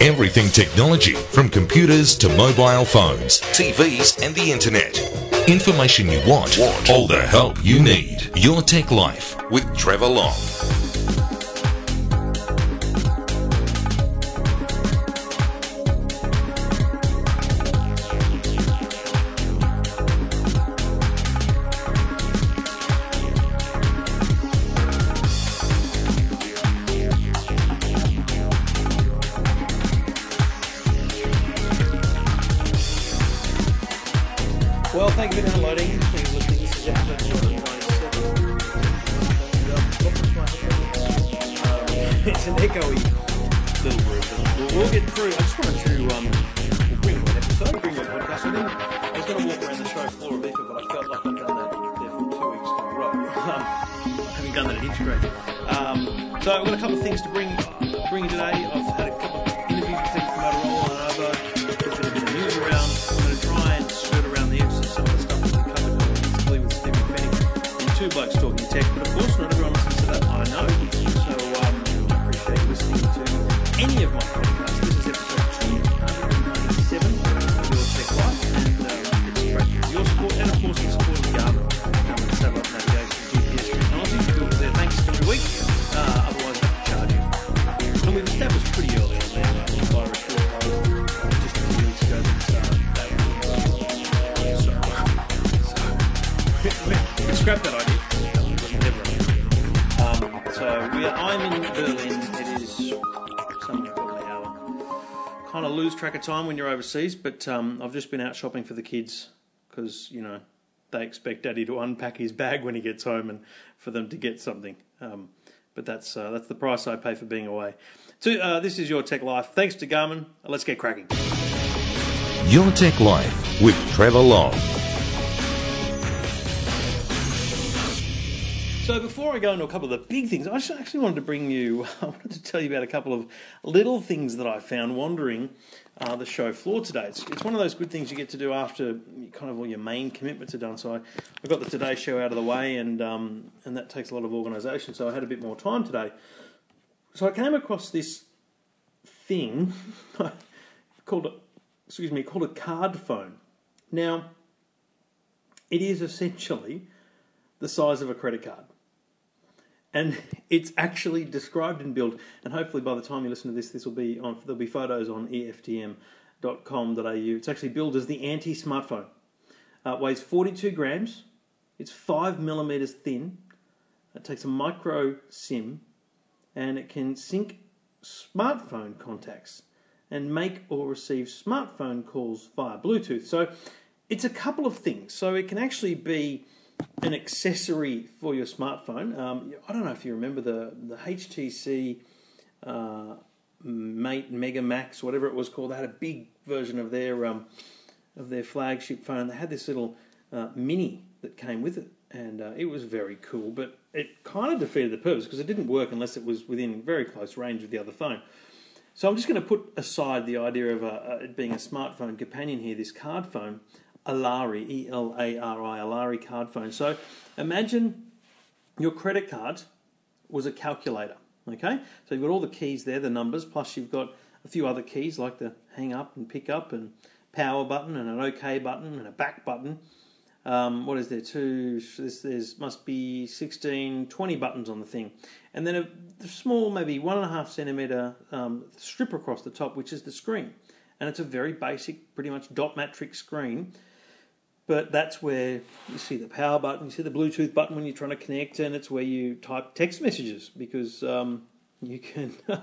Everything technology, from computers to mobile phones, TVs, and the internet. Information you want, want. all the help you need. Your Tech Life with Trevor Long. That idea. Um, so we are, I'm in Berlin. It is somewhere an hour. Kind of lose track of time when you're overseas, but um, I've just been out shopping for the kids because you know they expect Daddy to unpack his bag when he gets home and for them to get something. Um, but that's uh, that's the price I pay for being away. So uh, this is your tech life. Thanks to Garmin. Let's get cracking. Your Tech Life with Trevor Long. So before I go into a couple of the big things, I actually wanted to bring you. I wanted to tell you about a couple of little things that I found wandering uh, the show floor today. It's, it's one of those good things you get to do after kind of all your main commitments are done. So I, I got the Today Show out of the way, and um, and that takes a lot of organisation. So I had a bit more time today. So I came across this thing called, excuse me, called a card phone. Now, it is essentially the size of a credit card. And it's actually described and built, and hopefully by the time you listen to this, this will be on. There'll be photos on eftm.com.au. It's actually billed as the anti-smartphone. Uh, it weighs 42 grams. It's five millimeters thin. It takes a micro SIM, and it can sync smartphone contacts and make or receive smartphone calls via Bluetooth. So it's a couple of things. So it can actually be an accessory for your smartphone. Um, I don't know if you remember the the HTC uh, Mate Mega Max, whatever it was called. They had a big version of their um, of their flagship phone. They had this little uh, mini that came with it, and uh, it was very cool. But it kind of defeated the purpose because it didn't work unless it was within very close range of the other phone. So I'm just going to put aside the idea of a, it being a smartphone companion here. This card phone, Elari, E L A R I, Elari card phone. So imagine your credit card was a calculator. Okay, so you've got all the keys there, the numbers, plus you've got a few other keys like the hang up and pick up and power button and an OK button and a back button. Um, what is there? Two. There's, there's must be 16, 20 buttons on the thing, and then a small, maybe one and a half centimeter um, strip across the top, which is the screen, and it's a very basic, pretty much dot matrix screen. But that's where you see the power button, you see the Bluetooth button when you're trying to connect, and it's where you type text messages because um, you can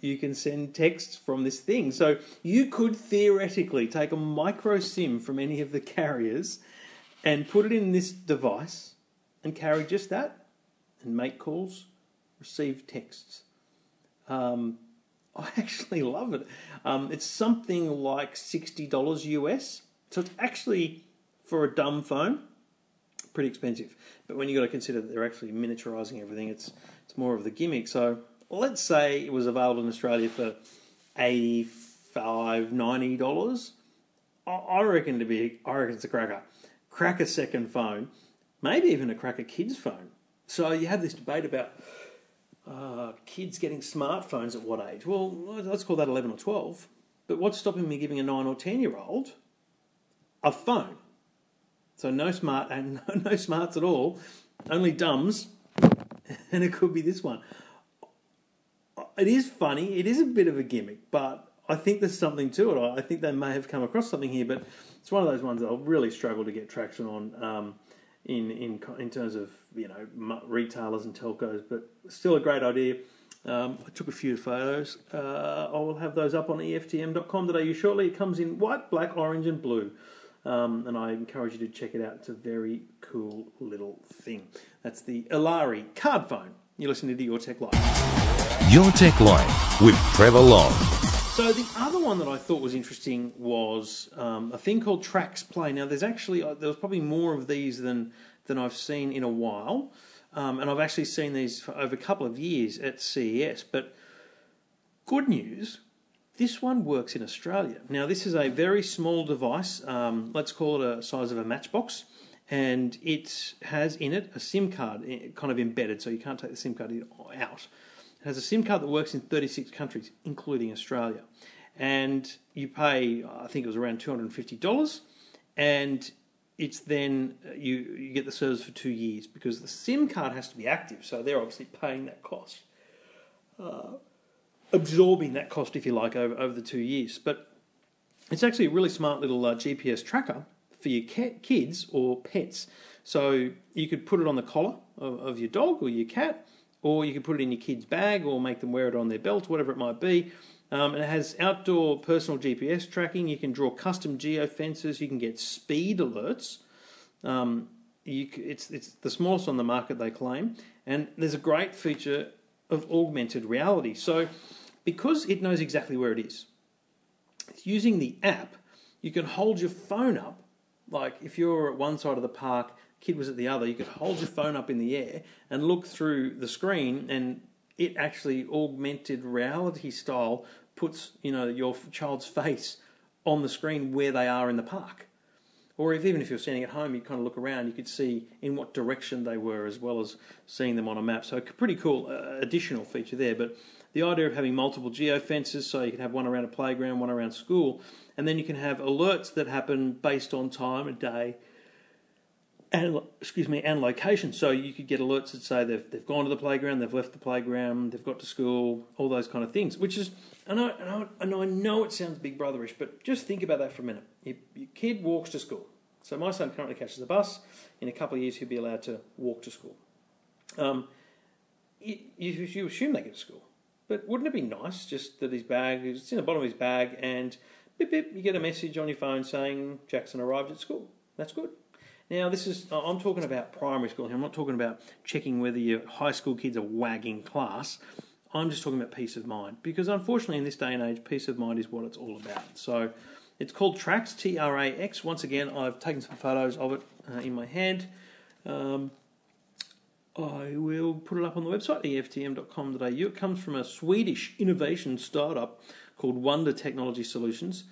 you can send texts from this thing. So you could theoretically take a micro SIM from any of the carriers and put it in this device and carry just that and make calls, receive texts. Um, I actually love it. Um, it's something like sixty dollars US, so it's actually for a dumb phone pretty expensive. But when you've got to consider that they're actually miniaturizing everything, it's it's more of the gimmick. So let's say it was available in Australia for 85 90 dollars. I reckon to be, I reckon it's a cracker. Crack a second phone, maybe even a cracker kid's phone. So you have this debate about uh, kids getting smartphones at what age? Well, let's call that 11 or 12. But what's stopping me giving a 9 or 10 year old a phone? So no smart and no, no smarts at all, only dumbs, and it could be this one. It is funny. It is a bit of a gimmick, but I think there's something to it. I think they may have come across something here, but it's one of those ones that I'll really struggle to get traction on um, in in in terms of you know retailers and telcos. But still a great idea. Um, I took a few photos. Uh, I will have those up on EFTM.com.au shortly. It comes in white, black, orange, and blue. Um, and I encourage you to check it out. It's a very cool little thing. That's the Elari card phone. You're listening to Your Tech Life. Your Tech Life with Trevor Long. So the other one that I thought was interesting was um, a thing called Trax Play. Now, there's actually uh, there was probably more of these than than I've seen in a while, um, and I've actually seen these for over a couple of years at CES. But good news, this one works in Australia. Now, this is a very small device. Um, let's call it a size of a matchbox. And it has in it a SIM card eh, kind of embedded, so you can't take the SIM card out. It has a SIM card that works in 36 countries, including Australia. And you pay, I think it was around $250, and it's then uh, you, you get the service for two years because the SIM card has to be active, so they're obviously paying that cost, uh, absorbing that cost, if you like, over, over the two years. But it's actually a really smart little uh, GPS tracker for your kids or pets. So you could put it on the collar of, of your dog or your cat, or you could put it in your kid's bag or make them wear it on their belt, whatever it might be. Um, and it has outdoor personal GPS tracking. You can draw custom geo fences. You can get speed alerts. Um, you, it's it's the smallest on the market, they claim. And there's a great feature of augmented reality. So, because it knows exactly where it is, using the app, you can hold your phone up. Like if you're at one side of the park kid was at the other, you could hold your phone up in the air and look through the screen, and it actually augmented reality style puts you know your child's face on the screen where they are in the park. Or if even if you're standing at home, you kind of look around, you could see in what direction they were, as well as seeing them on a map. So pretty cool uh, additional feature there. But the idea of having multiple geo fences, so you can have one around a playground, one around school, and then you can have alerts that happen based on time of day and excuse me, and location. So you could get alerts that say they've they've gone to the playground, they've left the playground, they've got to school, all those kind of things. Which is, I know, I know, I know, it sounds big brotherish, but just think about that for a minute. Your, your kid walks to school. So my son currently catches a bus. In a couple of years, he'll be allowed to walk to school. Um, you, you assume they get to school, but wouldn't it be nice just that his bag is in the bottom of his bag and bip bip, you get a message on your phone saying Jackson arrived at school. That's good. Now, this is I'm talking about primary school here. I'm not talking about checking whether your high school kids are wagging class. I'm just talking about peace of mind because, unfortunately, in this day and age, peace of mind is what it's all about. So, it's called Trax T R A X. Once again, I've taken some photos of it uh, in my hand. Um, I will put it up on the website eftm.com.au. It comes from a Swedish innovation startup called Wonder Technology Solutions.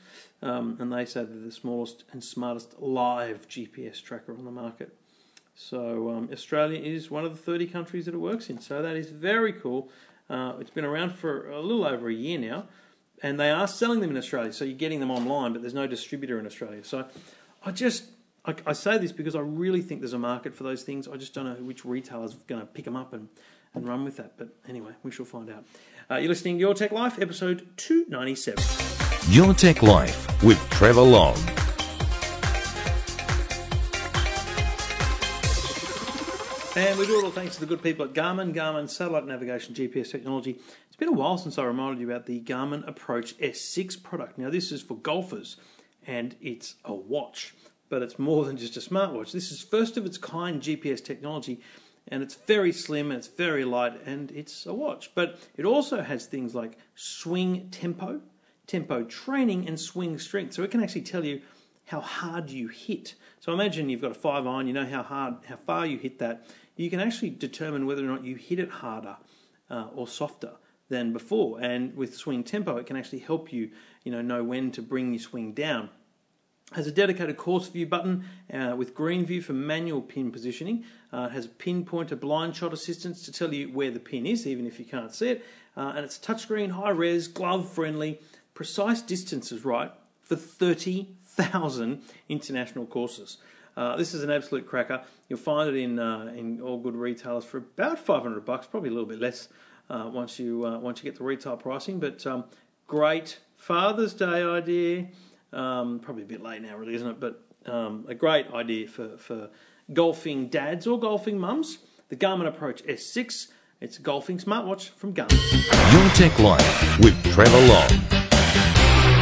Um, and they say they're the smallest and smartest live GPS tracker on the market. So um, Australia is one of the 30 countries that it works in. So that is very cool. Uh, it's been around for a little over a year now, and they are selling them in Australia. So you're getting them online, but there's no distributor in Australia. So I just I, I say this because I really think there's a market for those things. I just don't know which retailer's going to pick them up and, and run with that. But anyway, we shall find out. Uh, you're listening to Your Tech Life, episode 297. Your Tech Life with Trevor Long. And we do it all thanks to the good people at Garmin, Garmin Satellite Navigation GPS Technology. It's been a while since I reminded you about the Garmin Approach S6 product. Now, this is for golfers and it's a watch, but it's more than just a smartwatch. This is first of its kind GPS technology and it's very slim and it's very light and it's a watch. But it also has things like swing tempo, tempo training and swing strength. So it can actually tell you how hard you hit. So imagine you've got a five iron, you know how hard, how far you hit that. You can actually determine whether or not you hit it harder uh, or softer than before. And with swing tempo, it can actually help you, you know, know when to bring your swing down. Has a dedicated course view button uh, with green view for manual pin positioning. Uh, has a pinpointer blind shot assistance to tell you where the pin is, even if you can't see it. Uh, and it's touchscreen, high res, glove friendly, precise distances right for 30,000 international courses. Uh, this is an absolute cracker. You'll find it in uh, in all good retailers for about 500 bucks, probably a little bit less uh, once you once you get the retail pricing. But um, great Father's Day idea. Um, probably a bit late now, really, isn't it? But um, a great idea for, for golfing dads or golfing mums. The Garmin Approach S6. It's a golfing smartwatch from Garmin. Your Tech Life with Trevor Long.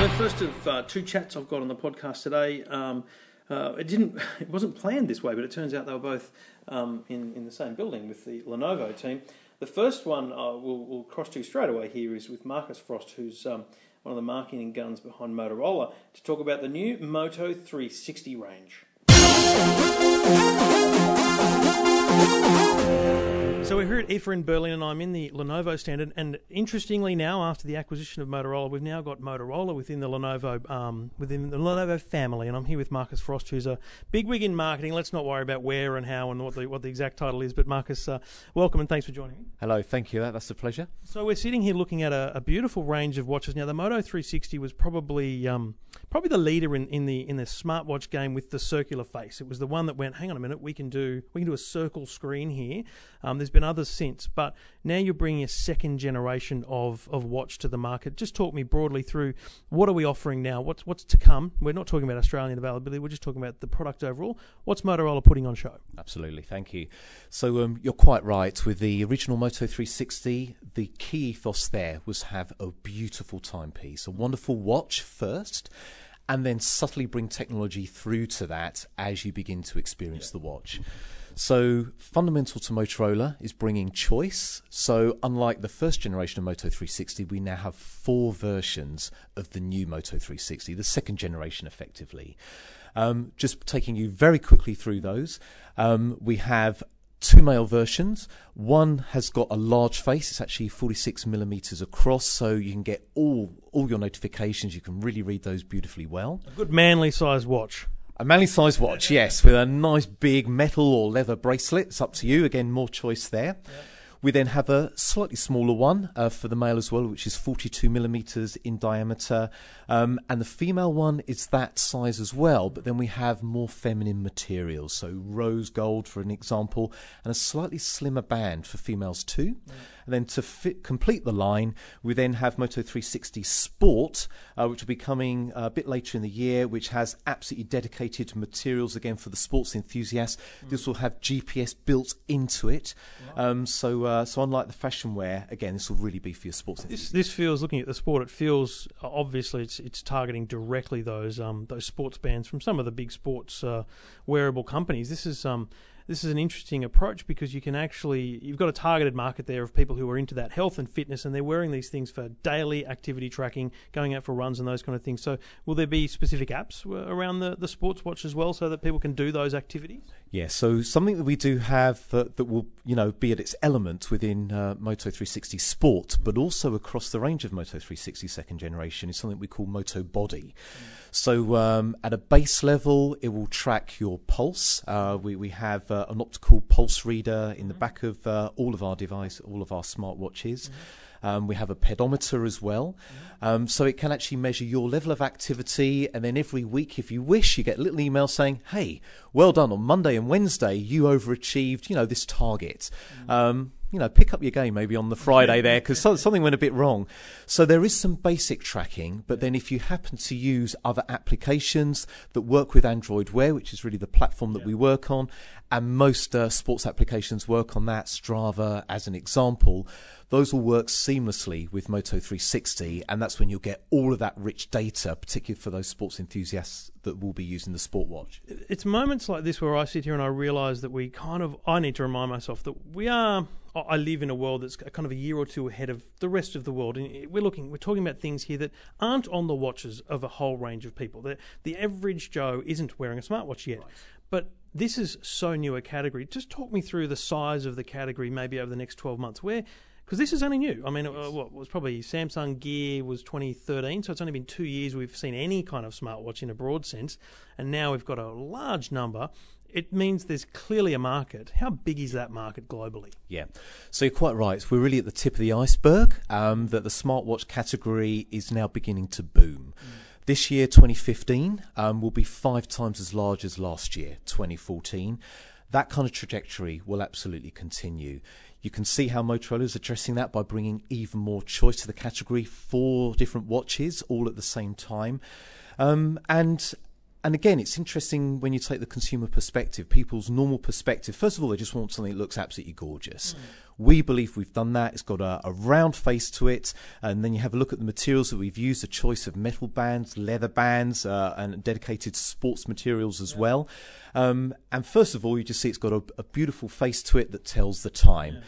The first of uh, two chats I've got on the podcast today. Um, uh, it didn't. It wasn't planned this way, but it turns out they were both um, in in the same building with the Lenovo team. The first one uh, we'll, we'll, cross to straight away here is with Marcus Frost, who's um, one of the marketing guns behind Motorola, to talk about the new Moto 360 range. So we're here at IFA in Berlin, and I'm in the Lenovo stand. And, and, interestingly, now after the acquisition of Motorola, we've now got Motorola within the Lenovo um, within the Lenovo family. And I'm here with Marcus Frost, who's a big wig in marketing. Let's not worry about where and how and what the what the exact title is. But Marcus, uh, welcome and thanks for joining me. Hello, thank you. That's a pleasure. So we're sitting here looking at a, a beautiful range of watches. Now the Moto 360 was probably um, probably the leader in, in the in the smartwatch game with the circular face. It was the one that went, hang on a minute, we can do we can do a circle screen here. Um, there's been others since, but now you're bringing a second generation of, of watch to the market. Just talk me broadly through what are we offering now? What's what's to come? We're not talking about Australian availability. We're just talking about the product overall. What's Motorola putting on show? Absolutely, thank you. So um, you're quite right. With the original Moto 360, the key ethos there was have a beautiful timepiece, a wonderful watch first and then subtly bring technology through to that as you begin to experience the watch. So, fundamental to Motorola is bringing choice. So, unlike the first generation of Moto 360, we now have four versions of the new Moto 360, the second generation effectively. Um, just taking you very quickly through those, um, we have two male versions. One has got a large face; it's actually 46 millimeters across, so you can get all all your notifications. You can really read those beautifully well. A good manly sized watch. A manly size watch, yes, with a nice big metal or leather bracelet. It's up to you. Again, more choice there. Yeah. We then have a slightly smaller one uh, for the male as well, which is 42 millimeters in diameter. Um, and the female one is that size as well, but then we have more feminine materials. So rose gold, for an example, and a slightly slimmer band for females too. Mm. And then to fit, complete the line, we then have Moto 360 Sport, uh, which will be coming a bit later in the year, which has absolutely dedicated materials again for the sports enthusiasts. Mm. This will have GPS built into it. Wow. Um, so, uh, so unlike the fashion wear, again, this will really be for your sports this, this, feels, looking at the sport, it feels obviously it's, it's targeting directly those um, those sports bands from some of the big sports uh, wearable companies. This is um, this is an interesting approach because you can actually you've got a targeted market there of people who are into that health and fitness and they're wearing these things for daily activity tracking going out for runs and those kind of things. So will there be specific apps around the, the sports watch as well so that people can do those activities yeah so something that we do have that, that will you know be at its element within uh, moto 360 sport but also across the range of moto 360 second generation is something we call moto body mm. So um, at a base level, it will track your pulse. Uh, we, we have uh, an optical pulse reader in the back of uh, all of our device, all of our smartwatches. Mm-hmm. Um, we have a pedometer as well. Mm-hmm. Um, so it can actually measure your level of activity. And then every week, if you wish, you get a little email saying, hey, well done. On Monday and Wednesday, you overachieved, you know, this target. Mm-hmm. Um, you know, pick up your game maybe on the Friday there because something went a bit wrong. So there is some basic tracking, but then if you happen to use other applications that work with Android Wear, which is really the platform that yeah. we work on, and most uh, sports applications work on that, Strava as an example, those will work seamlessly with Moto 360, and that's when you'll get all of that rich data, particularly for those sports enthusiasts that will be using the sport watch. It's moments like this where I sit here and I realise that we kind of, I need to remind myself that we are. I live in a world that's kind of a year or two ahead of the rest of the world, and we're looking, we're talking about things here that aren't on the watches of a whole range of people. The, the average Joe isn't wearing a smartwatch yet, right. but this is so new a category. Just talk me through the size of the category, maybe over the next twelve months. Where because this is only new. I mean, uh, what was probably Samsung Gear was 2013, so it's only been two years we've seen any kind of smartwatch in a broad sense, and now we've got a large number. It means there's clearly a market. How big is that market globally? Yeah, so you're quite right. We're really at the tip of the iceberg. Um, that the smartwatch category is now beginning to boom. Mm. This year, 2015, um, will be five times as large as last year, 2014. That kind of trajectory will absolutely continue. You can see how Motorola is addressing that by bringing even more choice to the category, four different watches all at the same time. Um, and and again, it's interesting when you take the consumer perspective, people's normal perspective. First of all, they just want something that looks absolutely gorgeous. Mm. We believe we've done that. It's got a, a, round face to it. And then you have a look at the materials that we've used a choice of metal bands, leather bands, uh, and dedicated sports materials as yeah. well. Um, and first of all, you just see it's got a, a, beautiful face to it that tells the time. Yeah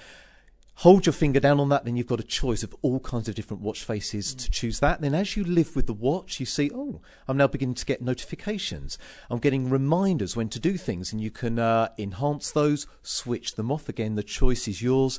hold your finger down on that, then you've got a choice of all kinds of different watch faces mm. to choose that. Then as you live with the watch, you see, oh, I'm now beginning to get notifications. I'm getting reminders when to do things, and you can uh, enhance those, switch them off again. The choice is yours.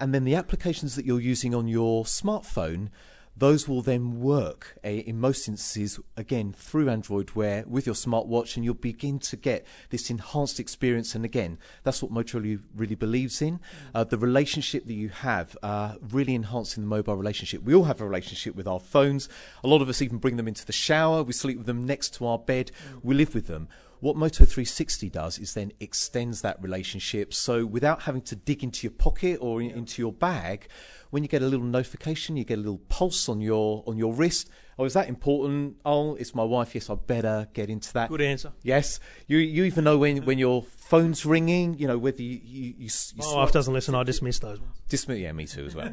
And then the applications that you're using on your smartphone those will then work uh, in most instances again through Android Wear with your smartwatch, and you'll begin to get this enhanced experience. And again, that's what Motorola really believes in uh, the relationship that you have, uh, really enhancing the mobile relationship. We all have a relationship with our phones. A lot of us even bring them into the shower. We sleep with them next to our bed. We live with them. What Moto 360 does is then extends that relationship. So without having to dig into your pocket or in, into your bag, when you get a little notification, you get a little pulse on your on your wrist. Oh, is that important? Oh, it's my wife. Yes, I better get into that. Good answer. Yes, you you even know when when your phone's ringing. You know whether you you. you, you my wife doesn't listen. I dismiss those ones. Dismiss, yeah, me too as well.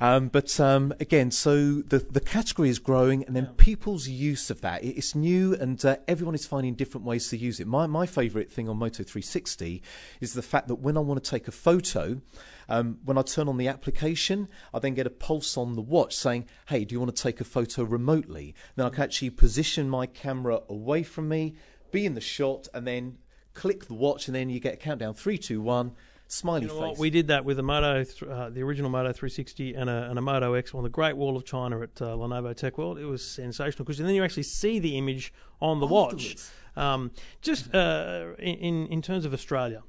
um, but um, again, so the the category is growing, and then people's use of that it's new, and uh, everyone is finding different ways to use it. My my favourite thing on Moto 360 is the fact that when I want to take a photo. Um, when I turn on the application, I then get a pulse on the watch saying, hey, do you want to take a photo remotely? Then I can actually position my camera away from me, be in the shot, and then click the watch, and then you get a countdown three, two, one. Smiley you know face. What? We did that with a Moto, uh, the original Moto 360 and a, and a Moto X on the Great Wall of China at uh, Lenovo Tech World. It was sensational because then you actually see the image on the watch. Um, just uh, in in terms of Australia,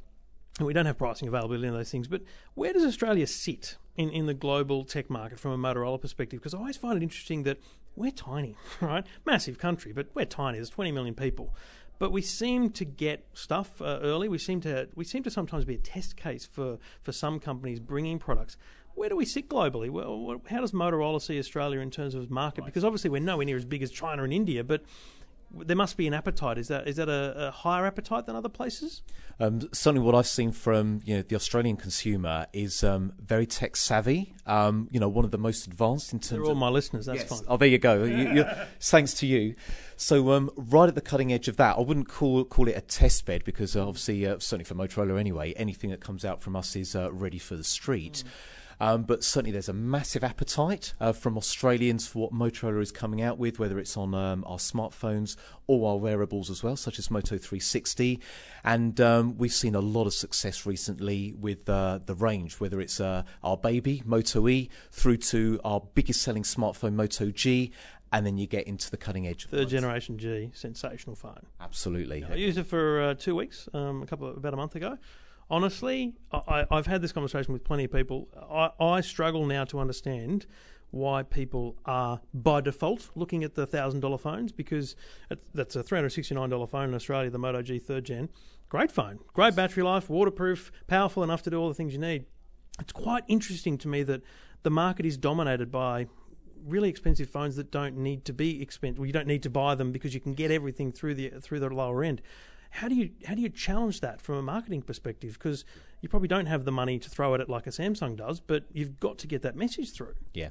we don't have pricing availability in those things, but where does Australia sit in, in the global tech market from a Motorola perspective? Because I always find it interesting that we're tiny, right? Massive country, but we're tiny. There's 20 million people. But we seem to get stuff uh, early. We seem to we seem to sometimes be a test case for, for some companies bringing products. Where do we sit globally? Well, how does Motorola see Australia in terms of market? Because obviously we're nowhere near as big as China and India, but there must be an appetite. Is that is that a, a higher appetite than other places? Um, certainly, what I've seen from you know the Australian consumer is um, very tech savvy. Um, you know, one of the most advanced in terms. They're all of, my listeners. That's yes. fine. Oh, there you go. you, thanks to you. So, um, right at the cutting edge of that, I wouldn't call call it a test bed because uh, obviously, uh, certainly for Motorola anyway, anything that comes out from us is uh, ready for the street. Mm. Um, but certainly there's a massive appetite uh, from Australians for what Motorola is coming out with, whether it's on um, our smartphones or our wearables as well, such as Moto 360. And um, we've seen a lot of success recently with uh, the range, whether it's uh, our baby, Moto E, through to our biggest selling smartphone, Moto G, and then you get into the cutting edge. Third generation G, sensational phone. Absolutely. I used it for uh, two weeks, um, a couple of, about a month ago honestly, I, have had this conversation with plenty of people. I, I, struggle now to understand why people are by default looking at the thousand dollar phones because that's a three hundred sixty nine dollar phone in Australia, the Moto G third gen. Great phone, great battery life, waterproof, powerful enough to do all the things you need. It's quite interesting to me that the market is dominated by really expensive phones that don't need to be expensive. Well, you don't need to buy them because you can get everything through the through the lower end how do you how do you challenge that from a marketing perspective? Because you probably don't have the money to throw at it like a Samsung does, but you've got to get that message through. Yeah.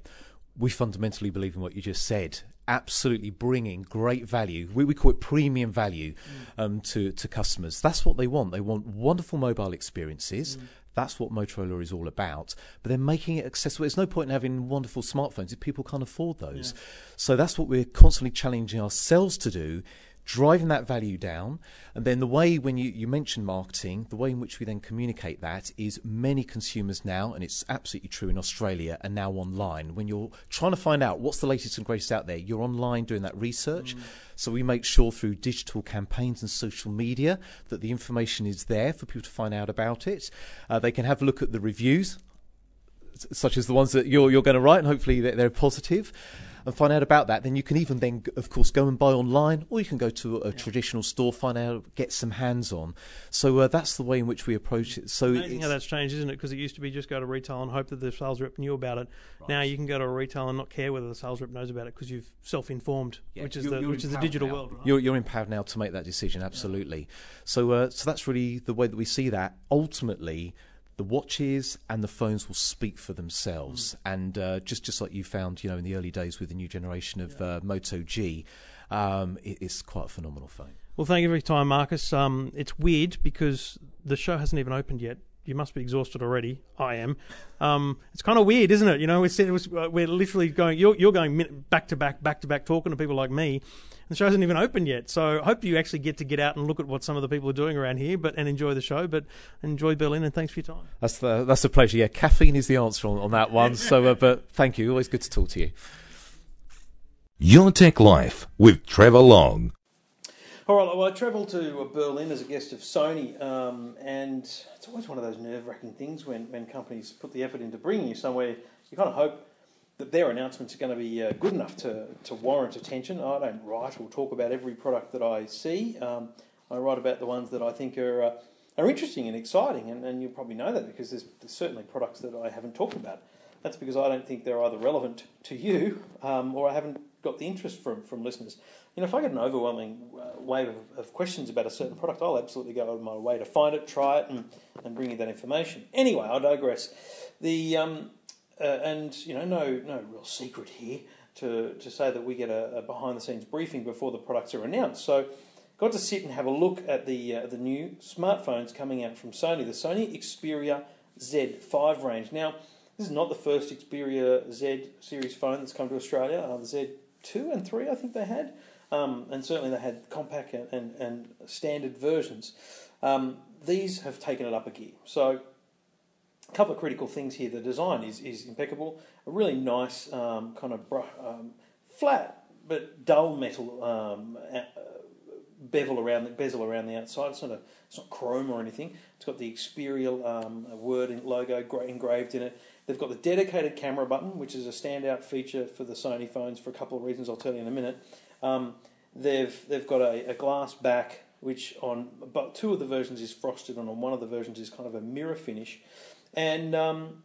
We fundamentally believe in what you just said. Absolutely bringing great value. We, we call it premium value mm. um, to, to customers. That's what they want. They want wonderful mobile experiences. Mm. That's what Motorola is all about. But they're making it accessible. There's no point in having wonderful smartphones if people can't afford those. Yeah. So that's what we're constantly challenging ourselves to do driving that value down. And then the way, when you, you mentioned marketing, the way in which we then communicate that is many consumers now, and it's absolutely true in Australia, are now online. When you're trying to find out what's the latest and greatest out there, you're online doing that research. Mm. So we make sure through digital campaigns and social media that the information is there for people to find out about it. Uh, they can have a look at the reviews such as the ones that you're, you're going to write, and hopefully they're, they're positive and find out about that, then you can even then, of course, go and buy online, or you can go to a yeah. traditional store, find out, get some hands on. So uh, that's the way in which we approach it. So amazing how that's changed, isn't it? Because it used to be just go to retail and hope that the sales rep knew about it. Right. Now you can go to a retail and not care whether the sales rep knows about it because you've self-informed, yeah. which is the which is the digital now. world. Right? You're, you're empowered now to make that decision. Absolutely. Yeah. So uh, so that's really the way that we see that. Ultimately the watches and the phones will speak for themselves. Mm. And uh, just just like you found, you know, in the early days with the new generation of yeah. uh, Moto G, um, it, it's quite a phenomenal phone. Well, thank you for your time, Marcus. Um, it's weird because the show hasn't even opened yet. You must be exhausted already. I am. Um, it's kind of weird, isn't it? You know, we're, we're literally going. You're, you're going back to back, back to back, talking to people like me, the show hasn't even opened yet. So I hope you actually get to get out and look at what some of the people are doing around here, but and enjoy the show. But enjoy Berlin, and thanks for your time. That's the that's a pleasure. Yeah, caffeine is the answer on, on that one. so, uh, but thank you. Always good to talk to you. Your Tech Life with Trevor Long. All right, well, I travelled to uh, Berlin as a guest of Sony, um, and it's always one of those nerve wracking things when, when companies put the effort into bringing you somewhere. You kind of hope that their announcements are going to be uh, good enough to, to warrant attention. I don't write or talk about every product that I see. Um, I write about the ones that I think are uh, are interesting and exciting, and, and you probably know that because there's, there's, certainly products that I haven't talked about. That's because I don't think they're either relevant to you um, or I haven't got the interest from, from listeners. You know, if I get an overwhelming uh, wave of, of, questions about a certain product, I'll absolutely go out of my way to find it, try it, and, and bring you that information. Anyway, I digress. The um, uh, and you know, no no real secret here to, to say that we get a, a, behind the scenes briefing before the products are announced. So, got to sit and have a look at the uh, the new smartphones coming out from Sony, the Sony Xperia Z5 range. Now, this is not the first Xperia Z series phone that's come to Australia. Uh, the Z2 and 3, I think they had, um, and certainly they had compact and, and, and standard versions. Um, these have taken it up a gear. So a couple of critical things here. The design is, is impeccable. A really nice um, kind of um, flat but dull metal um, uh, bevel around the bezel around the outside. It's not a it's not chrome or anything. It's got the Xperia um, word and logo engraved in it. They've got the dedicated camera button, which is a standout feature for the Sony phones for a couple of reasons. I'll tell you in a minute. Um, they've they've got a, a glass back, which on but two of the versions is frosted, and on one of the versions is kind of a mirror finish and um,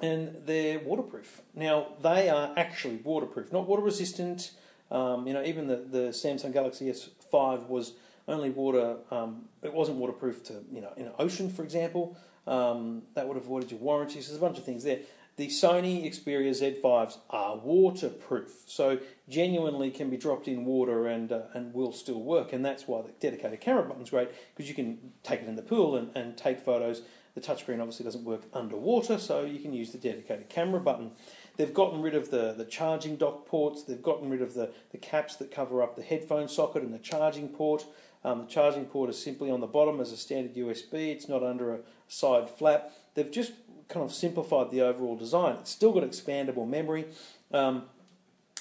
and they're waterproof. Now they are actually waterproof, not water resistant. Um, you know, even the, the Samsung Galaxy S5 was only water. Um, it wasn't waterproof to you know in an ocean, for example. Um, that would have avoided your warranties. There's a bunch of things there. The Sony Xperia Z5s are waterproof, so genuinely can be dropped in water and uh, and will still work. And that's why the dedicated camera button's great because you can take it in the pool and, and take photos the touchscreen obviously doesn't work underwater, so you can use the dedicated camera button. They've gotten rid of the, the charging dock ports, they've gotten rid of the, the caps that cover up the headphone socket and the charging port. Um, the charging port is simply on the bottom as a standard USB, it's not under a side flap. They've just kind of simplified the overall design. It's still got expandable memory. Um,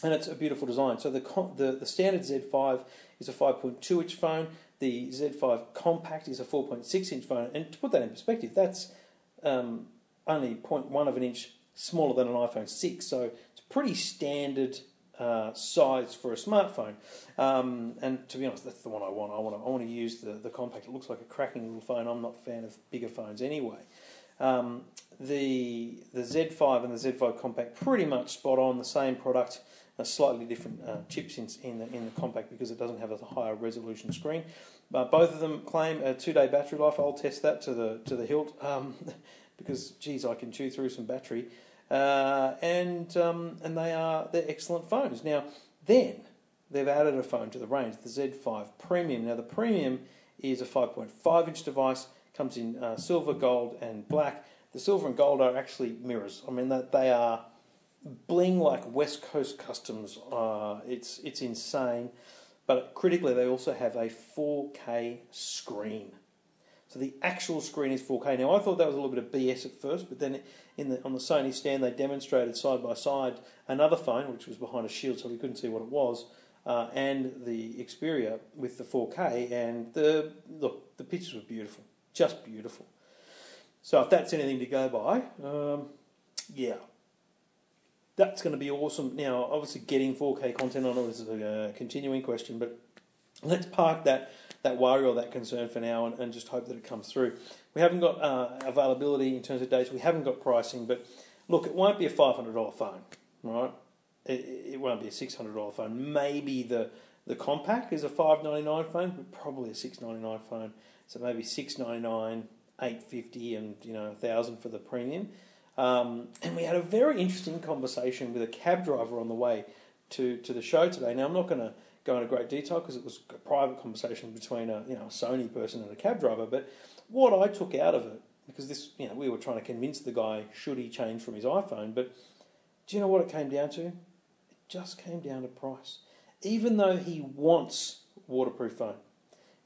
and it's a beautiful design. So the, the, the standard Z5 is a 5.2 inch phone. The Z5 Compact is a 4.6 inch phone, and to put that in perspective, that's um, only 0.1 of an inch smaller than an iPhone 6, so it's pretty standard uh, size for a smartphone. Um, and to be honest, that's the one I want. I want to, I want to use the, the compact. It looks like a cracking little phone. I'm not a fan of bigger phones anyway. Um, the the Z5 and the Z5 Compact pretty much spot on the same product slightly different uh, chips in, in, the, in the compact because it doesn't have a higher resolution screen. But both of them claim a two-day battery life. I'll test that to the to the hilt um, because, geez, I can chew through some battery. Uh, and um, and they are they're excellent phones. Now then they've added a phone to the range, the Z5 Premium. Now the Premium is a 5.5 inch device, comes in uh, silver, gold, and black. The silver and gold are actually mirrors. I mean that they are bling like West Coast Customs. Uh, it's it's insane. but critically, they also have a 4K screen. So the actual screen is 4K. Now I thought that was a little bit of BS at first, but then in the, on the Sony stand they demonstrated side by side another phone which was behind a shield, so we couldn't see what it was, uh, and the Xperia with the 4K, and the look the pictures were beautiful, just beautiful. So if that's anything to go by, um, yeah, that's going to be awesome. Now, obviously, getting 4K content on it is a continuing question, but let's park that that worry or that concern for now and, and just hope that it comes through. We haven't got uh, availability in terms of dates. We haven't got pricing, but look, it won't be a five hundred dollar phone, right? It, it won't be a six hundred dollar phone. Maybe the the compact is a 599 phone, but probably a 699 phone. So maybe 699, 850 and you know a thousand for the premium. Um, and we had a very interesting conversation with a cab driver on the way to, to the show today. Now I'm not going to go into great detail because it was a private conversation between a you know a Sony person and a cab driver. But what I took out of it, because this you know we were trying to convince the guy should he change from his iPhone, but do you know what it came down to? It just came down to price. Even though he wants waterproof phone,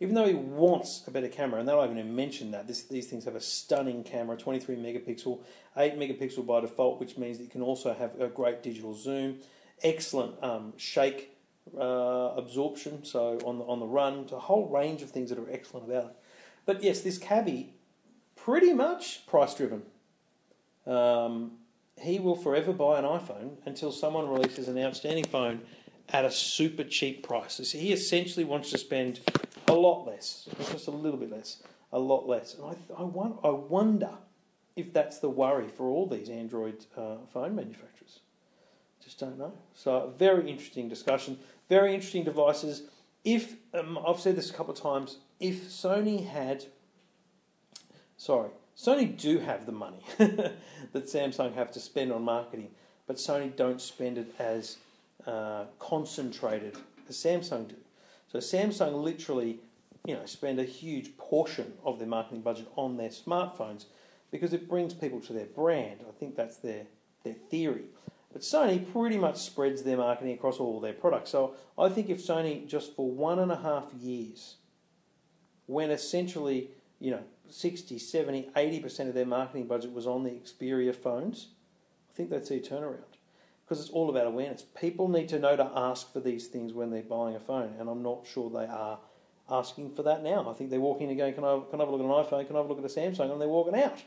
even though he wants a better camera, and they don't even mention that this, these things have a stunning camera, 23 megapixel, 8 megapixel by default, which means that you can also have a great digital zoom, excellent um, shake uh, absorption, so on the, on the run, a whole range of things that are excellent about it. But yes, this cabbie, pretty much price driven. Um, he will forever buy an iPhone until someone releases an outstanding phone at a super cheap price. So he essentially wants to spend a lot less, just a little bit less, a lot less. And I, I, want, I wonder if that's the worry for all these Android uh, phone manufacturers. Just don't know. So, very interesting discussion. Very interesting devices. If um, I've said this a couple of times, if Sony had, sorry, Sony do have the money that Samsung have to spend on marketing, but Sony don't spend it as uh, concentrated as Samsung do. So Samsung literally, you know, spend a huge portion of their marketing budget on their smartphones because it brings people to their brand. I think that's their their theory. But Sony pretty much spreads their marketing across all their products. So I think if Sony just for one and a half years, when essentially, you know, 60, 70, 80% of their marketing budget was on the Xperia phones, I think they'd see a turnaround. Because it's all about awareness. People need to know to ask for these things when they're buying a phone, and I'm not sure they are asking for that now. I think they're walking in and going, can I, can I have a look at an iPhone, can I have a look at a Samsung, and they're walking out.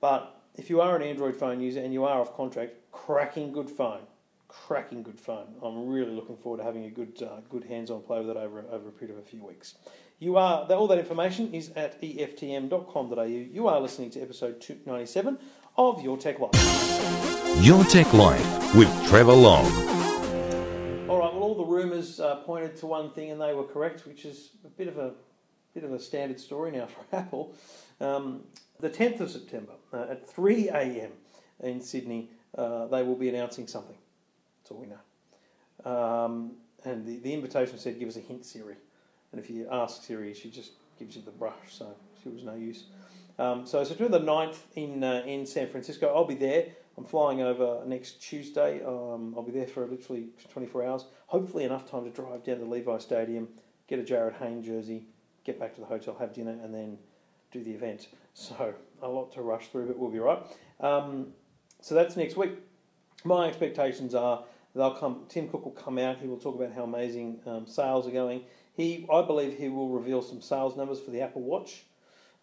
But if you are an Android phone user and you are off contract, cracking good phone, cracking good phone. I'm really looking forward to having a good, uh, good hands-on play with it over over a period of a few weeks. You are all that information is at eftm.com.au. You are listening to episode 297 of Your Tech Life. Your Tech Life with Trevor Long. All right. Well, all the rumours uh, pointed to one thing, and they were correct, which is a bit of a bit of a standard story now for Apple. Um, the 10th of September uh, at 3 a.m. in Sydney, uh, they will be announcing something. That's all we know. Um, and the, the invitation said, give us a hint, Siri. And if you ask Siri, she just gives you the brush, so she was no use. Um, so September the 9th in, uh, in San Francisco, I'll be there. I'm flying over next Tuesday. Um, I'll be there for literally 24 hours. Hopefully enough time to drive down to Levi Stadium, get a Jarryd Hayne jersey, get back to the hotel, have dinner, and then do the event. So a lot to rush through, but we'll be right. Um, so that's next week. My expectations are they'll come. Tim Cook will come out. He will talk about how amazing um, sales are going. He, I believe, he will reveal some sales numbers for the Apple Watch.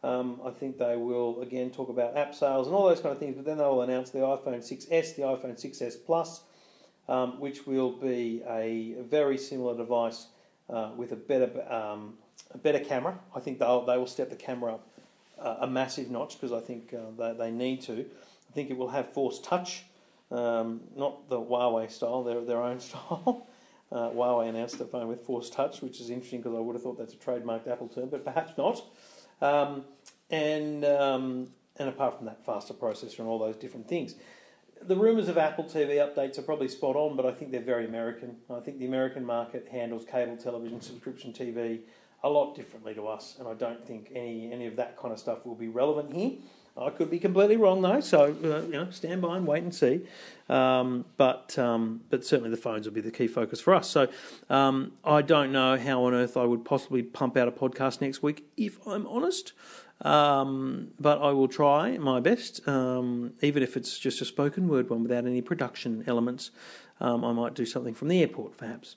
Um, I think they will again talk about app sales and all those kind of things. But then they will announce the iPhone 6s, the iPhone 6s Plus, um, which will be a very similar device uh, with a better um, a better camera. I think they'll they will step the camera up a massive notch because I think uh, they, they need to. I think it will have Force Touch, um, not the Huawei style, their, their own style. Uh, Huawei announced the phone with Force Touch, which is interesting because I would have thought that's a trademarked Apple term, but perhaps not. Um, and um, and apart from that, faster processor and all those different things. The rumours of Apple TV updates are probably spot on, but I think they're very American. I think the American market handles cable television, subscription TV, a lot differently to us, and I don't think any any of that kind of stuff will be relevant here. I could be completely wrong though, so uh, you know, stand by and wait and see. Um, but um, but certainly the phones will be the key focus for us. So um, I don't know how on earth I would possibly pump out a podcast next week, if I'm honest. Um, but I will try my best, um, even if it's just a spoken word one without any production elements. Um, I might do something from the airport, perhaps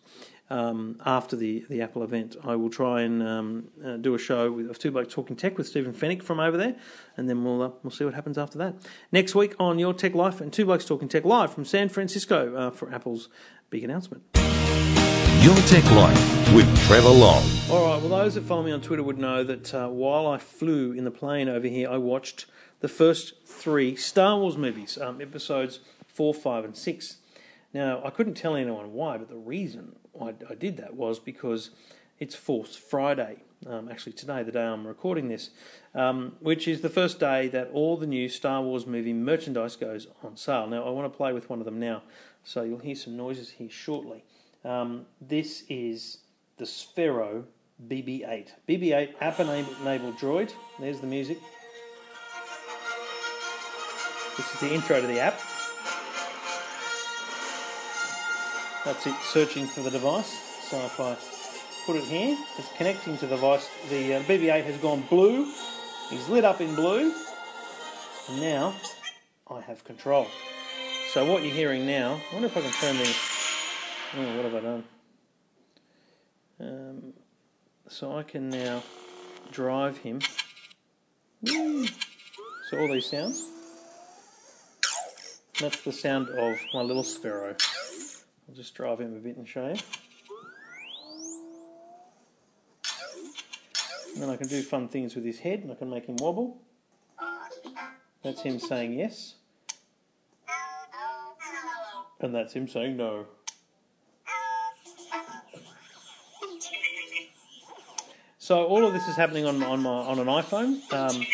um, after the, the Apple event. I will try and um, uh, do a show with of two blokes talking tech with Stephen Fenech from over there, and then we'll uh, we'll see what happens after that. Next week on Your Tech Life and Two Blokes Talking Tech live from San Francisco uh, for Apple's big announcement. Your Tech Life with Trevor Long. All right. Well, those that follow me on Twitter would know that uh, while I flew in the plane over here, I watched the first three Star Wars movies, um, episodes four, five, and six. Now, I couldn't tell anyone why, but the reason I, I did that was because it's Force Friday, um, actually today, the day I'm recording this, um, which is the first day that all the new Star Wars movie merchandise goes on sale. Now, I want to play with one of them now, so you'll hear some noises here shortly. Um, this is the Sphero BB-8. BB-8 app-enabled droid. There's the music. This is the intro to the app. That's it searching for the device. So if I put it here, it's connecting to the device. The uh, BB-8 has gone blue. He's lit up in blue. And now I have control. So what you're hearing now, I wonder if I can turn the... Oh, what have I done? Um, so I can now drive him. So all these sounds. That's the sound of my little Sphero. I'll just drive him a bit and show. And then I can do fun things with his head and I can make him wobble. That's him saying yes. And that's him saying no. So all of this is happening on, on, my, on an iPhone. Um,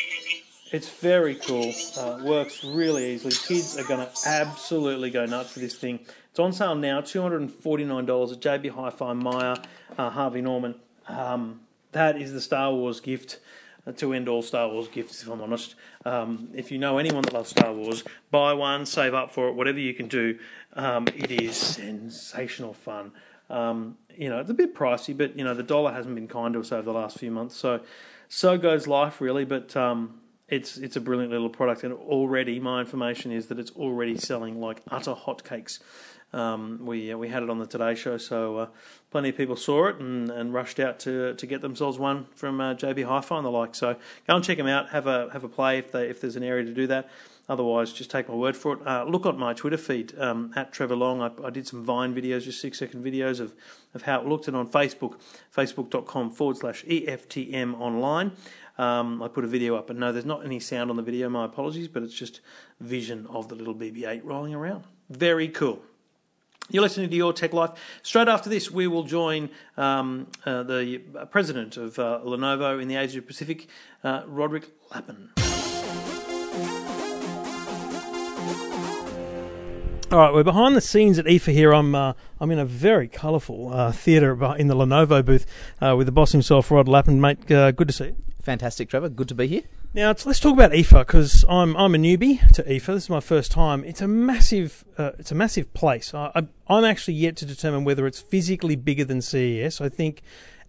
it's very cool. Uh, works really easily. Kids are going to absolutely go nuts for this thing. It's on sale now, $249 at JB Hi-Fi, Myer, uh, Harvey Norman. Um, that is the Star Wars gift uh, to end all Star Wars gifts, if I'm honest. Um, if you know anyone that loves Star Wars, buy one, save up for it, whatever you can do. Um, it is sensational fun. Um, you know, it's a bit pricey, but you know the dollar hasn't been kind to us over the last few months. So, so goes life, really. But um, it's it's a brilliant little product, and already my information is that it's already selling like utter hotcakes. Um, we uh, we had it on the Today Show, so uh, plenty of people saw it and, and rushed out to to get themselves one from uh, JB Hi-Fi and the like. So go and check them out. Have a have a play if they if there's an area to do that. Otherwise, just take my word for it. Uh, look on my Twitter feed um, at Trevor Long. I, I, did some Vine videos, just six second videos of, of how it looked, and on Facebook, facebook.com forward slash EFTM online. Um, I put a video up, and no, there's not any sound on the video. My apologies, but it's just vision of the little BB-8 rolling around. Very cool. You're listening to Your Tech Life. Straight after this, we will join um, uh, the president of uh, Lenovo in the Asia Pacific, uh, Roderick Lappin. All right, we're behind the scenes at IFA here. I'm uh, I'm in a very colourful uh, theatre in the Lenovo booth uh, with the boss himself, Rod Lappin. Mate, good to see you. Fantastic, Trevor. Good to be here. Now let's talk about IFA because I'm I'm a newbie to IFA. This is my first time. It's a massive uh, it's a massive place. I, I, am actually yet to determine whether it's physically bigger than CES. I think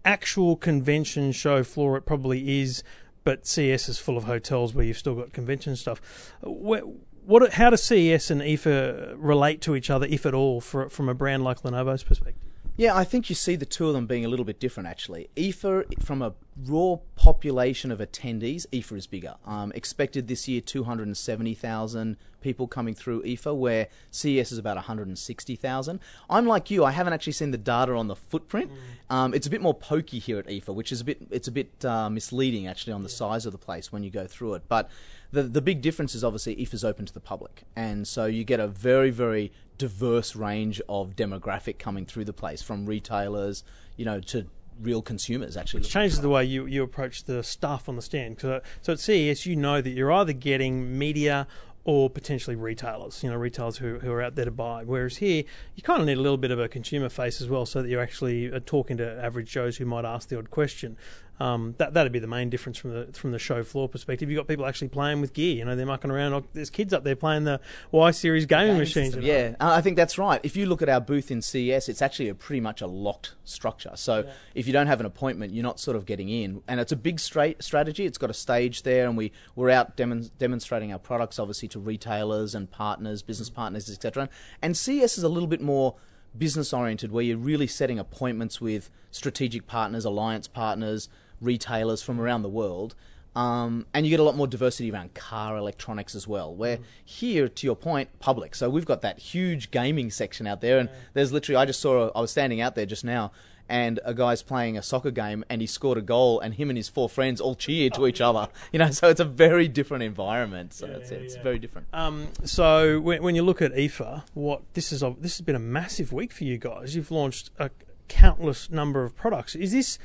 actual convention show floor it probably is, but CES is full of hotels where you've still got convention stuff. What, what how does CES and IFA relate to each other, if at all, for, from a brand like Lenovo's perspective? Yeah, I think you see the two of them being a little bit different actually. IFA, from a raw population of attendees, IFA is bigger. Um, expected this year 270,000 people coming through IFA, where CES is about 160,000. I'm like you, I haven't actually seen the data on the footprint. Mm. Um, it's a bit more pokey here at IFA, which is a bit it's a bit uh, misleading actually on the yeah. size of the place when you go through it. But the the big difference is obviously IFA is open to the public, and so you get a very very diverse range of demographic coming through the place, from retailers, you know, to real consumers actually. Which changes the way you, you approach the staff on the stand. So, so at CES, you know that you're either getting media or potentially retailers, you know, retailers who, who are out there to buy. Whereas here, you kind of need a little bit of a consumer face as well so that you're actually uh, talking to average Joes who might ask the odd question. Um, that that'd be the main difference from the from the show floor perspective. You've got people actually playing with gear. You know, they're mucking around. There's kids up there playing the Y series gaming machines. System, yeah, I think that's right. If you look at our booth in CES, it's actually a pretty much a locked structure. So yeah. if you don't have an appointment, you're not sort of getting in. And it's a big straight strategy. It's got a stage there, and we we're out dem- demonstrating our products, obviously, to retailers and partners, business partners, etc. And CES is a little bit more business oriented, where you're really setting appointments with strategic partners, alliance partners retailers from around the world. Um, and you get a lot more diversity around car electronics as well. Where mm. here, to your point, public. So we've got that huge gaming section out there, and yeah. there's literally I just saw I was standing out there just now, and a guy's playing a soccer game, and he scored a goal, and him and his four friends all cheered to each other. You know, so it's a very different environment. So yeah, it's, it's yeah. very different. Um, so when, when, you look at IFA, what this is a, this has been a massive week for you guys. You've launched a countless number of products. Is this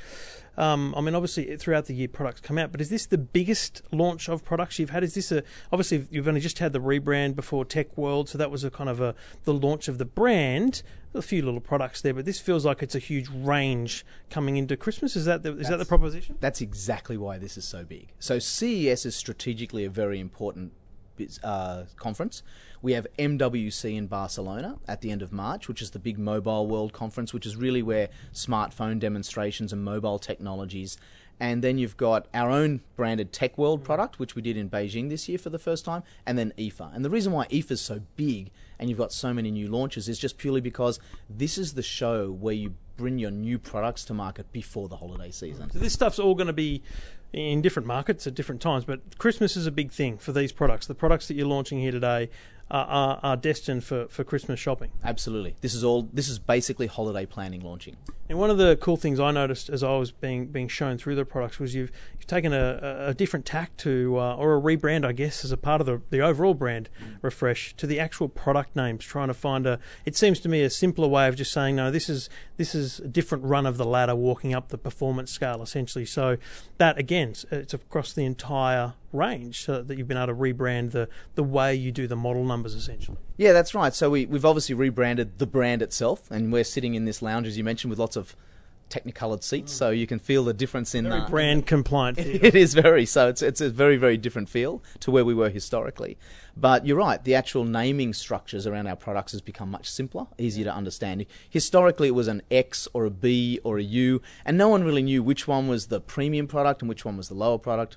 um, I mean, obviously throughout the year products come out, but is this the biggest launch of products you've had? Is this a obviously you've only just had the rebrand before Tech World, so that was a kind of a the launch of the brand. A few little products there, but this feels like it's a huge range coming into Christmas. Is that the, is that the proposition? That's exactly why this is so big. So CES is strategically a very important uh, conference. We have MWC in Barcelona at the end of March, which is the big mobile world conference, which is really where smartphone demonstrations and mobile technologies. And then you've got our own branded Tech World product, which we did in Beijing this year for the first time, and then IFA. And the reason why IFA is so big and you've got so many new launches is just purely because this is the show where you bring your new products to market before the holiday season. So this stuff's all going to be in different markets at different times, but Christmas is a big thing for these products. The products that you're launching here today are, are, destined for, for Christmas shopping. Absolutely. This is all. This is basically holiday planning launching. And one of the cool things I noticed as I was being being shown through the products was you've taken a, a different tack to uh, or a rebrand, I guess, as a part of the the overall brand mm. refresh to the actual product names. Trying to find a. It seems to me a simpler way of just saying no. This is this is a different run of the ladder, walking up the performance scale essentially. So that again, it's across the entire range so that you've been able to rebrand the, the way you do the model numbers essentially. Yeah, that's right. So we, we've obviously rebranded the brand itself, and we're sitting in this lounge, as you mentioned, with lots of technicolored seats, so you can feel the difference in very brand compliant. it is very so. It's it's a very very different feel to where we were historically. But you're right. The actual naming structures around our products has become much simpler, easier to understand. Historically, it was an X or a B or a U, and no one really knew which one was the premium product and which one was the lower product.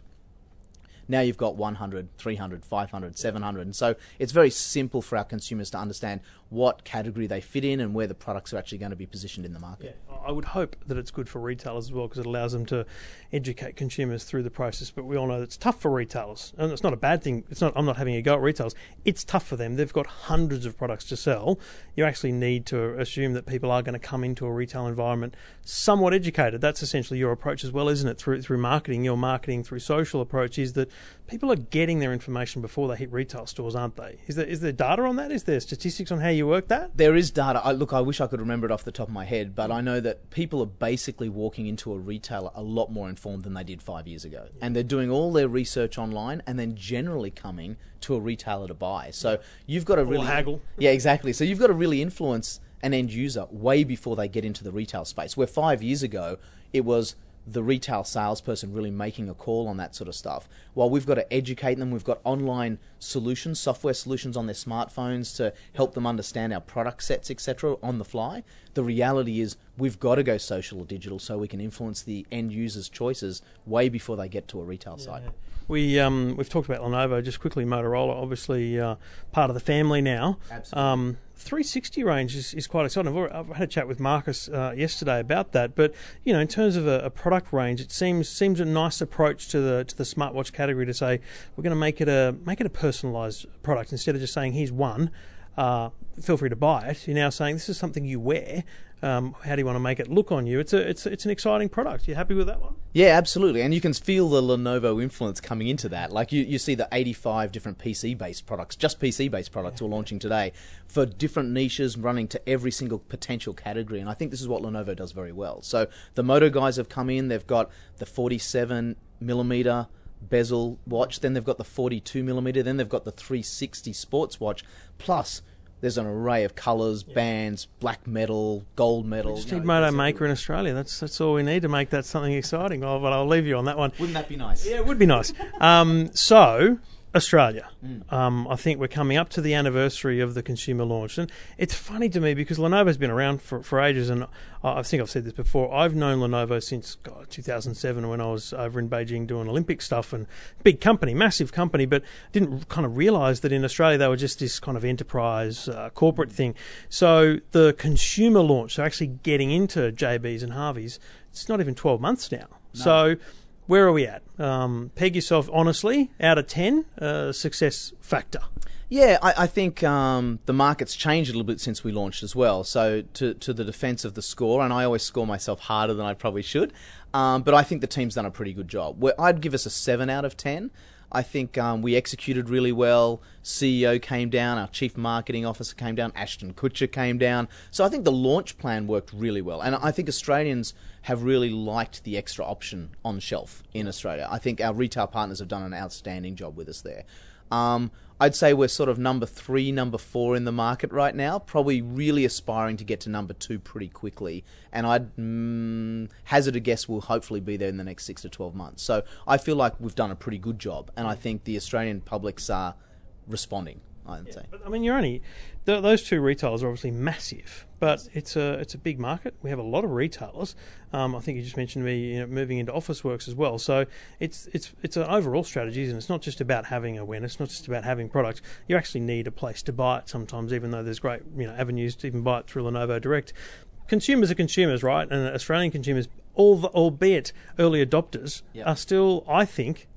Now you've got 100, 300, 500, 700. And so it's very simple for our consumers to understand what category they fit in and where the products are actually going to be positioned in the market. Yeah, I would hope that it's good for retailers as well because it allows them to educate consumers through the process. But we all know it's tough for retailers, and it's not a bad thing. It's not. I'm not having a go at retailers. It's tough for them. They've got hundreds of products to sell. You actually need to assume that people are going to come into a retail environment somewhat educated. That's essentially your approach as well, isn't it? Through through marketing, your marketing through social approach is that people are getting their information before they hit retail stores, aren't they? Is there is there data on that? Is there statistics on how you work that? There is data. I, look, I wish I could remember it off the top of my head, but I know that people are basically walking into a retailer a lot more informed than they did five years ago, yeah. and they're doing all their research online, and then generally coming to a retailer to buy. So you've got to really haggle. Yeah, exactly. So you've got to really influence an end user way before they get into the retail space. Where five years ago it was the retail salesperson really making a call on that sort of stuff. While we've got to educate them, we've got online solutions, software solutions on their smartphones to help them understand our product sets, etc., on the fly. The reality is we've got to go social or digital so we can influence the end user's choices way before they get to a retail yeah. site. We um, we've talked about Lenovo just quickly. Motorola, obviously uh, part of the family now. Absolutely. Um, 360 range is, is quite exciting. I've, had a chat with Marcus uh, yesterday about that. But you know, in terms of a, a, product range, it seems seems a nice approach to the to the smartwatch category to say we're going to make it a make it a personalised product instead of just saying here's one. Uh, feel free to buy it. You're now saying this is something you wear. Um, how do you want to make it look on you? It's a it's it's an exciting product. You happy with that one? Yeah, absolutely. And you can feel the Lenovo influence coming into that. Like you, you see the 85 different PC based products, just PC based products, yeah. are launching today for different niches, running to every single potential category. And I think this is what Lenovo does very well. So the Moto guys have come in. They've got the 47 millimeter bezel watch. Then they've got the 42 millimeter. Then they've got the 360 sports watch. Plus There's an array of colours, bands, black metal, gold metal. Just you need Moto Maker in Australia. That's that's all we need to make that something exciting. Oh, but I'll leave you on that one. Wouldn't that be nice? Yeah, it would be nice. Um, so, Australia. Mm. Um, I think we're coming up to the anniversary of the consumer launch. And it's funny to me because Lenovo's been around for, for ages. And I, I think I've said this before. I've known Lenovo since God, 2007 when I was over in Beijing doing Olympic stuff. And big company, massive company, but didn't kind of realize that in Australia they were just this kind of enterprise uh, corporate thing. So, the consumer launch, so actually getting into JB's and Harvey's, it's not even 12 months now. So, where are we at? Um, peg yourself honestly out of 10, uh, success factor. Yeah, I, I think um, the market's changed a little bit since we launched as well. So to to the defence of the score, and I always score myself harder than I probably should, um, but I think the team's done a pretty good job. Where I'd give us a seven out of ten. I think um, we executed really well. CEO came down, our chief marketing officer came down, Ashton Kutcher came down. So I think the launch plan worked really well, and I think Australians have really liked the extra option on shelf in Australia. I think our retail partners have done an outstanding job with us there. Um, I'd say we're sort of number three, number four in the market right now, probably really aspiring to get to number two pretty quickly. And I'd mm, hazard a guess we'll hopefully be there in the next six to 12 months. So I feel like we've done a pretty good job. And I think the Australian publics are responding, I'd say. But, I mean, you're only th- those two retailers are obviously massive, but it's a it's a big market. We have a lot of retailers. Um, I think you just mentioned me you know, moving into Officeworks as well. So it's it's it's an overall strategy, and it's not just about having awareness, not just about having products. You actually need a place to buy it sometimes, even though there's great you know avenues to even buy it through Lenovo Direct. Consumers are consumers, right? And Australian consumers, all the, albeit early adopters, Yeah. are still, I think,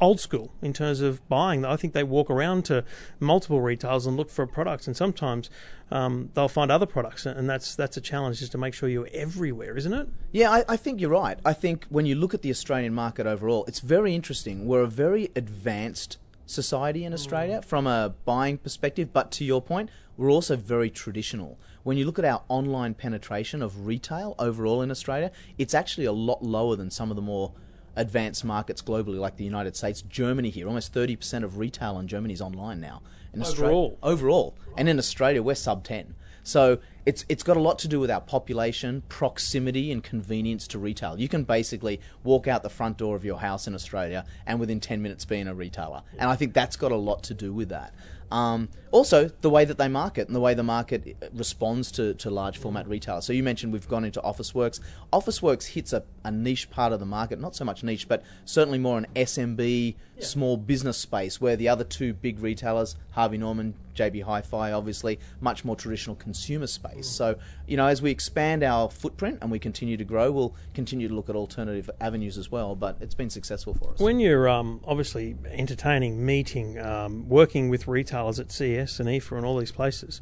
old school in terms of buying. I think they walk around to multiple retailers and look for products, and sometimes um, they'll find other products, and that's that's a challenge just to make sure you're everywhere, isn't it? Yeah, I, I think you're right. I think when you look at the Australian market overall, it's very interesting. We're a very advanced society in Australia from a buying perspective, but to your point, we're also very traditional. When you look at our online penetration of retail overall in Australia, it's actually a lot lower than some of the more advanced markets globally, like the United States, Germany here. Almost 30% of retail in Germany is online now. In Australia- Overall? overall. And in Australia, we're sub 10. So it's it's got a lot to do with our population, proximity, and convenience to retail. You can basically walk out the front door of your house in Australia and within 10 minutes be in a retailer. And I think that's got a lot to do with that. Um, also, the way that they market and the way the market responds to, to large format retailers. So you mentioned we've gone into Officeworks. Officeworks hits a, a niche part of the market, not so much niche, but certainly more an SMB, small business space, where the other two big retailers, Harvey Norman, JB Hi-Fi, obviously, much more traditional consumer space. So, you know, as we expand our footprint and we continue to grow, we'll continue to look at alternative avenues as well. But it's been successful for us. When you're um, obviously entertaining, meeting, um, working with retailers at CES and IFA and all these places,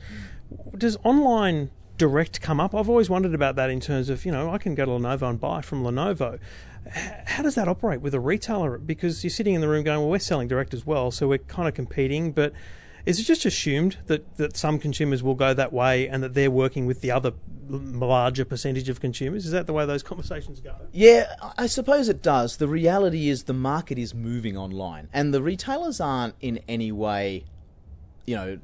does online direct come up? I've always wondered about that in terms of, you know, I can go to Lenovo and buy from Lenovo. How does that operate with a retailer? Because you're sitting in the room going, well, we're selling direct as well, so we're kind of competing, but is it just assumed that, that some consumers will go that way and that they're working with the other larger percentage of consumers? Is that the way those conversations go? Yeah, I- suppose it does. The reality is the market is moving online, and the retailers aren't in any way, you know,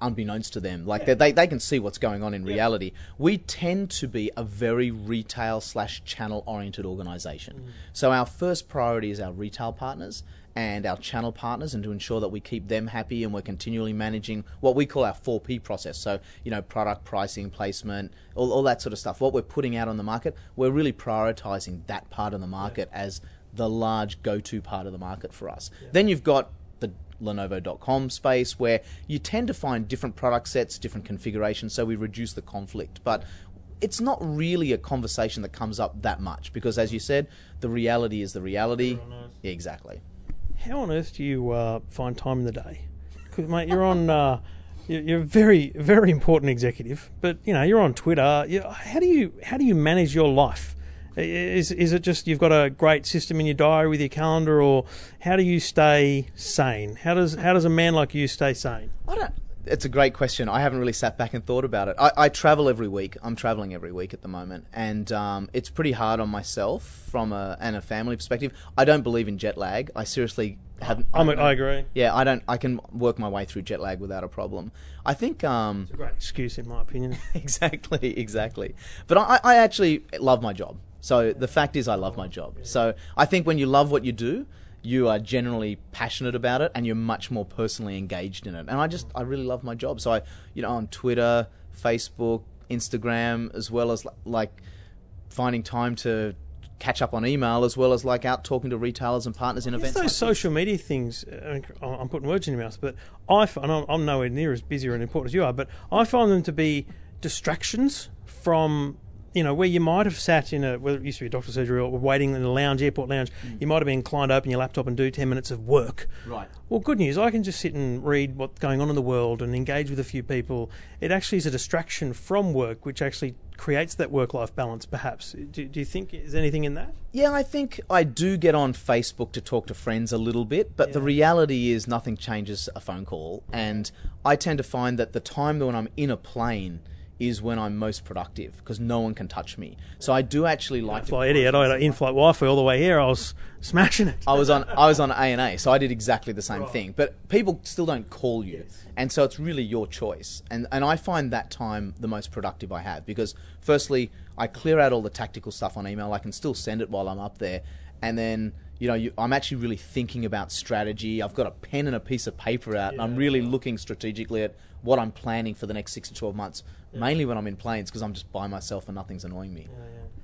unbeknownst to them. Like they, they they can see what's going on in reality. We tend to be a very retail slash channel oriented organization. Mm. So our first priority is our retail partners and our channel partners and to ensure that we keep them happy and we're continually managing what we call our 4P process. So, you know, product pricing, placement, all, all that sort of stuff. What we're putting out on the market, we're really prioritizing that part of the market as the large go to part of the market for us. Then you've got the Lenovo.com space where you tend to find different product sets, different configurations, so we reduce the conflict. But it's not really a conversation that comes up that much because, as you said, the reality is the reality. Yeah, exactly. How on earth do you uh, find time in the day? Because mate, you're on. Uh, you're a very, very important executive, but you know you're on Twitter. How do you how do you manage your life? Is is it just you've got a great system in your diary with your calendar, or how do you stay sane? How does how does a man like you stay sane? I don't. It's a great question. I haven't really sat back and thought about it. I, I travel every week. I'm traveling every week at the moment, and um, it's pretty hard on myself from a and a family perspective. I don't believe in jet lag. I seriously haven't. I'm, I, I agree. yeah, I don't. I can work my way through jet lag without a problem. I think. Um, It's a great excuse, in my opinion. exactly, exactly. But I, I actually love my job. So the fact is, I love my job. So I think when you love what you do, you are generally passionate about it, and you're much more personally engaged in it. And I just, I really love my job. So I, you know, on Twitter, Facebook, Instagram, as well as like finding time to catch up on email, as well as like out talking to retailers and partners in It's events. those like this. social media things. Uh, I mean, I'm putting words in your mouth, but I find I'm, I'm nowhere near as busy or important as you are. But I find them to be distractions from you know where you might have sat in a whether it used to be a doctor's surgery or waiting in a lounge, airport lounge. Mm. You might have been inclined to open your laptop and do ten minutes of work. Right. Well, good news. I can just sit and read what's going on in the world and engage with a few people. It actually is a distraction from work, which actually creates that work-life balance. Perhaps. Do, do you think is anything in that? Yeah, I think I do get on Facebook to talk to friends a little bit, but the reality is nothing changes a phone call. And I tend to find that the time when I'm in a plane is when I'm most productive because no one can touch me. So I do actually like to Fly Eddie, I had an in-flight Wi-Fi all the way here. I was smashing it. I was on I was on A and A, so I did exactly the same thing. But people still don't call you, and so it's really your choice. And and I find that time the most productive I have because firstly I clear out all the tactical stuff on email. I can still send it while I'm up there, and then you know you, I'm actually really thinking about strategy. I've got a pen and a piece of paper out, and I'm really looking strategically at what I'm planning for the next six to twelve months. Mainly when I'm in planes because I'm just by myself and nothing's annoying me.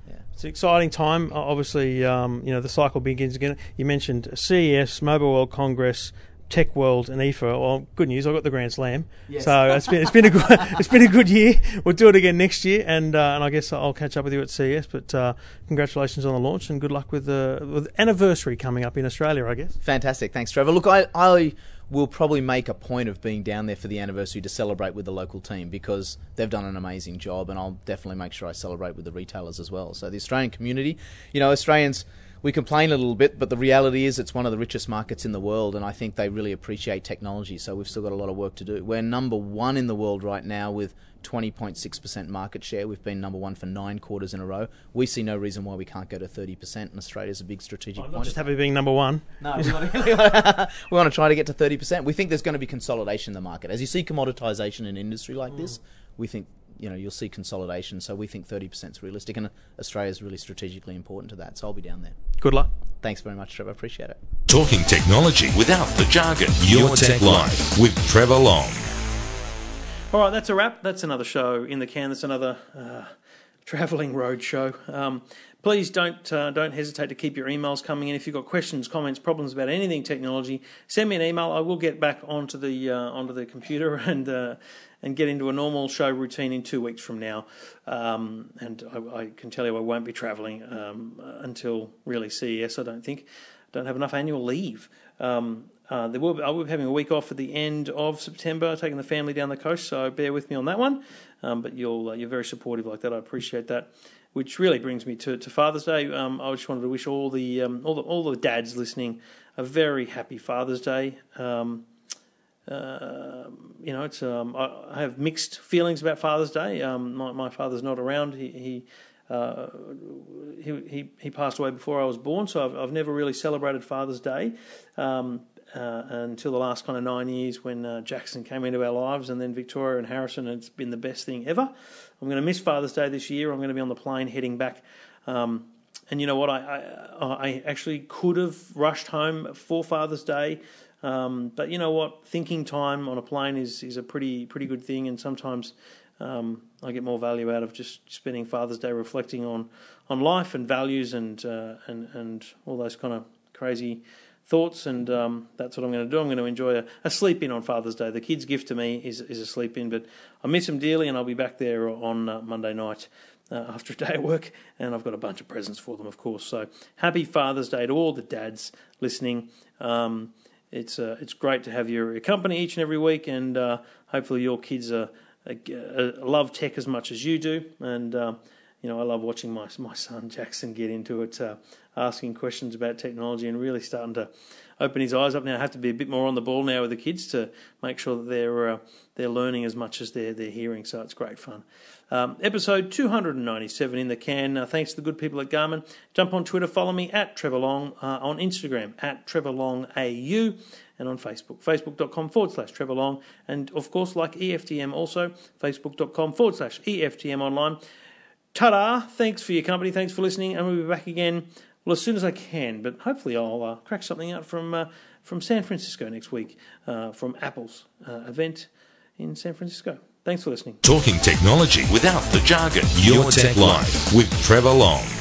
yeah It's an exciting time. Obviously, um, you know the cycle begins again. You mentioned CES, Mobile World Congress, Tech World, and IFA. Well, good news. I got the Grand Slam. Yes. So it's been it's been a good it's been a good year. We'll do it again next year, and uh, and I guess I'll catch up with you at CES. But uh, congratulations on the launch, and good luck with the with anniversary coming up in Australia. I guess. Fantastic. Thanks, Trevor. Look, I, I will probably make a point of being down there for the anniversary to celebrate with the local team because they've done an amazing job, and I'll definitely make sure I celebrate with the retailers as well. So, the Australian community, you know, Australians. We complain a little bit, but the reality is it's one of the richest markets in the world, and I think they really appreciate technology. So we've still got a lot of work to do. We're number one in the world right now with 20.6% market share. We've been number one for nine quarters in a row. We see no reason why we can't go to 30%, and Australia's a big strategic I'm point. just happy being number one. No, we want, to, we, want to, we want to try to get to 30%. We think there's going to be consolidation in the market. As you see commoditization in industry like this, mm. we think you know you'll see consolidation. So we think 30% is realistic, and Australia is really strategically important to that. So I'll be down there. Good luck. Thanks very much, Trevor. Appreciate it. Talking technology without the jargon. Your Tech Life with Trevor Long. All right, that's a wrap. That's another show in the can. That's another uh, travelling road show. Um, please don't uh, don't hesitate to keep your emails coming in. If you've got questions, comments, problems about anything technology, send me an email. I will get back onto the uh, onto the computer and uh, and get into a normal show routine in two weeks from now. Um, and I, I can tell you, I won't be travelling um, until really CES. I don't think. I Don't have enough annual leave. Um, uh, there will be, I will be having a week off at the end of September, taking the family down the coast. So bear with me on that one. Um, but you'll uh, you're very supportive like that. I appreciate that. Which really brings me to, to Father's Day. Um, I just wanted to wish all the um, all the all the dads listening a very happy Father's Day. Um, uh, you know, it's um, I, have mixed feelings about Father's Day. Um, my, my father's not around. He he, uh, he he he passed away before I was born, so I've I've never really celebrated Father's Day um, uh, until the last kind of nine years when uh, Jackson came into our lives, and then Victoria and Harrison. And it's been the best thing ever. I'm going to miss Father's Day this year. I'm going to be on the plane heading back. Um, and you know what? I, I I actually could have rushed home for Father's Day. Um, but you know what? Thinking time on a plane is, is a pretty pretty good thing, and sometimes um, I get more value out of just spending Father's Day reflecting on, on life and values and uh, and and all those kind of crazy thoughts. And um, that's what I'm going to do. I'm going to enjoy a, a sleep in on Father's Day. The kids' gift to me is is a sleep in, but I miss them dearly, and I'll be back there on uh, Monday night. Uh, after a day at work, and I've got a bunch of presents for them, of course. So happy Father's Day to all the dads listening. Um, it's uh, it's great to have your, company each and every week, and uh, hopefully your kids are, are, are love tech as much as you do, and uh, you know, I love watching my my son Jackson get into it, uh, asking questions about technology and really starting to open his eyes up. Now I have to be a bit more on the ball now with the kids to make sure that they're uh, they're learning as much as they're they're hearing. So it's great fun. Um, episode 297 in the can. Uh, thanks to the good people at Garmin. Jump on Twitter, follow me at Trevor Long, uh, on Instagram at Trevor Long AU, and on Facebook, facebook.com forward slash Trevor Long. And of course, like EFTM also, facebook.com forward slash EFTM online. Ta da! Thanks for your company. Thanks for listening. And we'll be back again, well, as soon as I can. But hopefully, I'll uh, crack something out from, uh, from San Francisco next week, uh, from Apple's uh, event in San Francisco. Thanks for listening. Talking technology without the jargon. Your, Tech Life with Trevor Long.